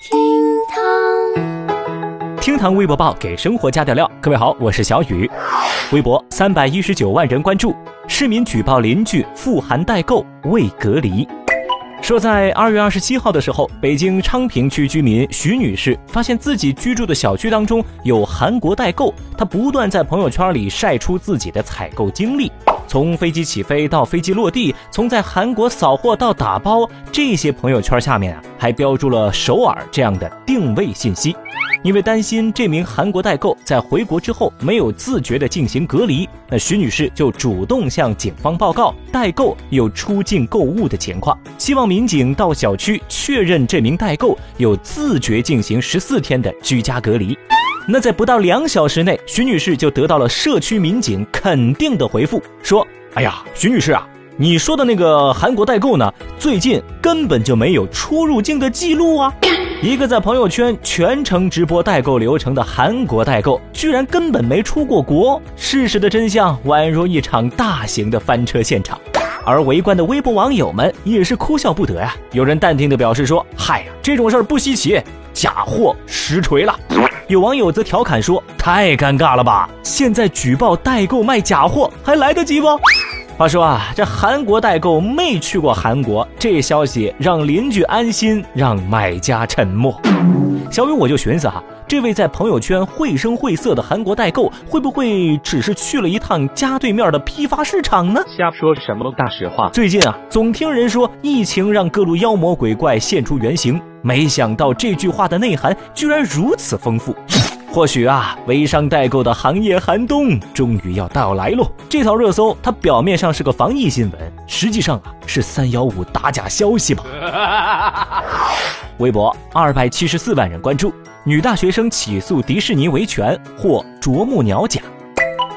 厅堂，厅堂微博报给生活加点料。各位好，我是小雨。微博三百一十九万人关注，市民举报邻居富含代购未隔离。说在二月二十七号的时候，北京昌平区居民徐女士发现自己居住的小区当中有韩国代购，她不断在朋友圈里晒出自己的采购经历。从飞机起飞到飞机落地，从在韩国扫货到打包，这些朋友圈下面啊还标注了首尔这样的定位信息。因为担心这名韩国代购在回国之后没有自觉地进行隔离，那徐女士就主动向警方报告代购有出境购物的情况，希望民警到小区确认这名代购有自觉进行十四天的居家隔离。那在不到两小时内，徐女士就得到了社区民警肯定的回复，说：“哎呀，徐女士啊，你说的那个韩国代购呢，最近根本就没有出入境的记录啊！一个在朋友圈全程直播代购流程的韩国代购，居然根本没出过国。事实的真相宛如一场大型的翻车现场。”而围观的微博网友们也是哭笑不得呀。有人淡定地表示说：“嗨呀，这种事儿不稀奇，假货实锤了。”有网友则调侃说：“太尴尬了吧！现在举报代购卖假货还来得及不？”话说啊，这韩国代购没去过韩国，这消息让邻居安心，让买家沉默。小雨我就寻思哈，这位在朋友圈绘声绘色的韩国代购，会不会只是去了一趟家对面的批发市场呢？瞎说什么大实话！最近啊，总听人说疫情让各路妖魔鬼怪现出原形。没想到这句话的内涵居然如此丰富，或许啊，微商代购的行业寒冬终于要到来喽。这条热搜它表面上是个防疫新闻，实际上啊是三幺五打假消息吧？微博二百七十四万人关注，女大学生起诉迪士尼维权获啄木鸟奖。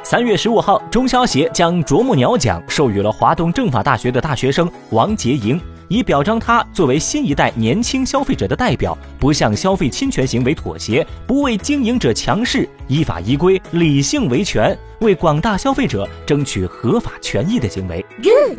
三月十五号，中消协将啄木鸟奖授予了华东政法大学的大学生王洁莹。以表彰他作为新一代年轻消费者的代表，不向消费侵权行为妥协，不为经营者强势，依法依规、理性维权，为广大消费者争取合法权益的行为。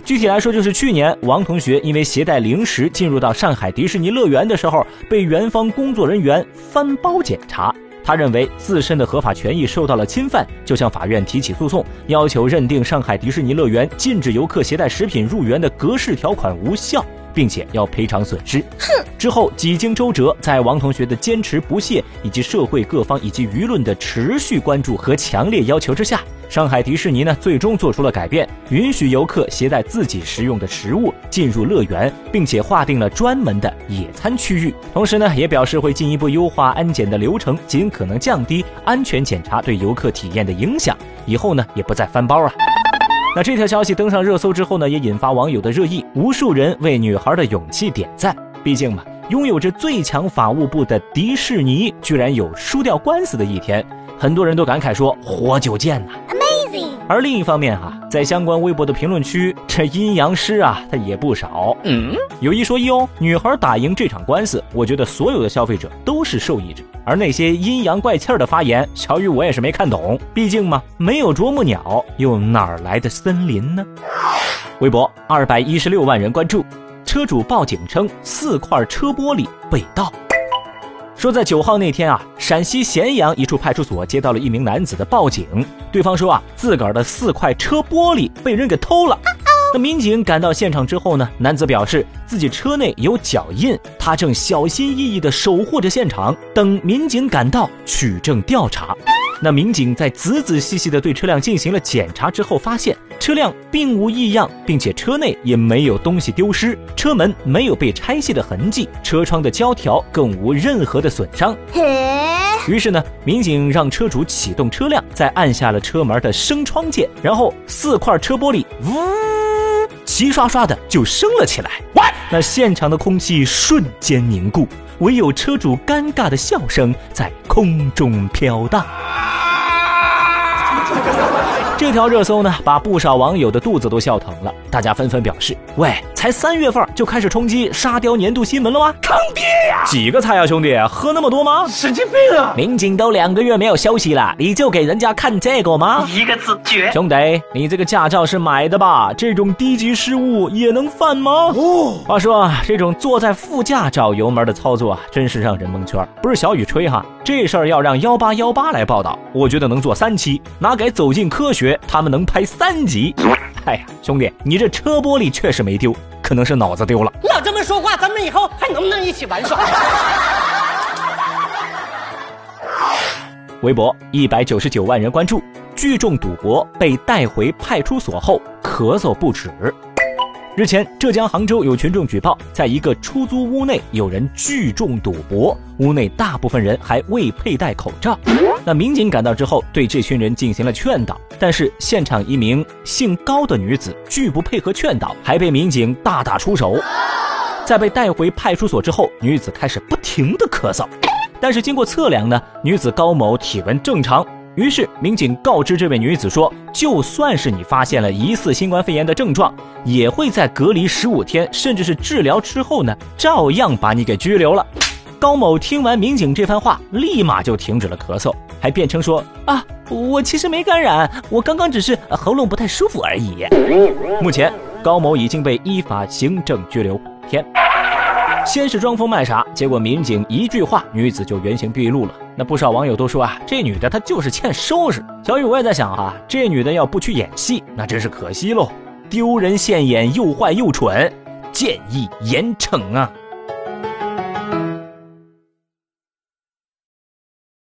具体来说，就是去年王同学因为携带零食进入到上海迪士尼乐园的时候，被园方工作人员翻包检查。他认为自身的合法权益受到了侵犯，就向法院提起诉讼，要求认定上海迪士尼乐园禁止游客携带食品入园的格式条款无效。并且要赔偿损失。哼！之后几经周折，在王同学的坚持不懈，以及社会各方以及舆论的持续关注和强烈要求之下，上海迪士尼呢最终做出了改变，允许游客携带自己食用的食物进入乐园，并且划定了专门的野餐区域。同时呢，也表示会进一步优化安检的流程，尽可能降低安全检查对游客体验的影响。以后呢，也不再翻包啊。那这条消息登上热搜之后呢，也引发网友的热议，无数人为女孩的勇气点赞。毕竟嘛，拥有着最强法务部的迪士尼，居然有输掉官司的一天，很多人都感慨说：“活久见呐！”而另一方面哈，在相关微博的评论区，这阴阳师啊，他也不少。嗯，有一说一哦，女孩打赢这场官司，我觉得所有的消费者都是受益者。而那些阴阳怪气儿的发言，小雨我也是没看懂。毕竟嘛，没有啄木鸟，又哪来的森林呢？微博二百一十六万人关注，车主报警称四块车玻璃被盗。说在九号那天啊，陕西咸阳一处派出所接到了一名男子的报警，对方说啊，自个儿的四块车玻璃被人给偷了。那民警赶到现场之后呢，男子表示自己车内有脚印，他正小心翼翼地守护着现场，等民警赶到取证调查。那民警在仔仔细细地对车辆进行了检查之后，发现车辆并无异样，并且车内也没有东西丢失，车门没有被拆卸的痕迹，车窗的胶条更无任何的损伤。于是呢，民警让车主启动车辆，再按下了车门的升窗键，然后四块车玻璃呜，齐刷刷的就升了起来。那现场的空气瞬间凝固，唯有车主尴尬的笑声在空中飘荡。这条热搜呢，把不少网友的肚子都笑疼了。大家纷纷表示：“喂，才三月份就开始冲击沙雕年度新闻了吗？坑爹呀！几个菜啊，兄弟，喝那么多吗？神经病啊！民警都两个月没有休息了，你就给人家看这个吗？一个字绝！兄弟，你这个驾照是买的吧？这种低级失误也能犯吗？哦，话说啊，这种坐在副驾找油门的操作啊，真是让人蒙圈。不是小雨吹哈，这事儿要让幺八幺八来报道，我觉得能做三期，拿给走进科学，他们能拍三集。哎呀，兄弟，你这车玻璃确实没丢，可能是脑子丢了。老这么说话，咱们以后还能不能一起玩耍？微博一百九十九万人关注，聚众赌博被带回派出所后咳嗽不止。日前，浙江杭州有群众举报，在一个出租屋内有人聚众赌博，屋内大部分人还未佩戴口罩。那民警赶到之后，对这群人进行了劝导，但是现场一名姓高的女子拒不配合劝导，还被民警大打出手。在被带回派出所之后，女子开始不停的咳嗽，但是经过测量呢，女子高某体温正常。于是，民警告知这位女子说：“就算是你发现了疑似新冠肺炎的症状，也会在隔离十五天，甚至是治疗之后呢，照样把你给拘留了。”高某听完民警这番话，立马就停止了咳嗽，还辩称说：“啊，我其实没感染，我刚刚只是喉咙不太舒服而已。”目前，高某已经被依法行政拘留天。先是装疯卖傻，结果民警一句话，女子就原形毕露了。那不少网友都说啊，这女的她就是欠收拾。小雨我也在想啊，这女的要不去演戏，那真是可惜喽，丢人现眼，又坏又蠢，建议严惩啊。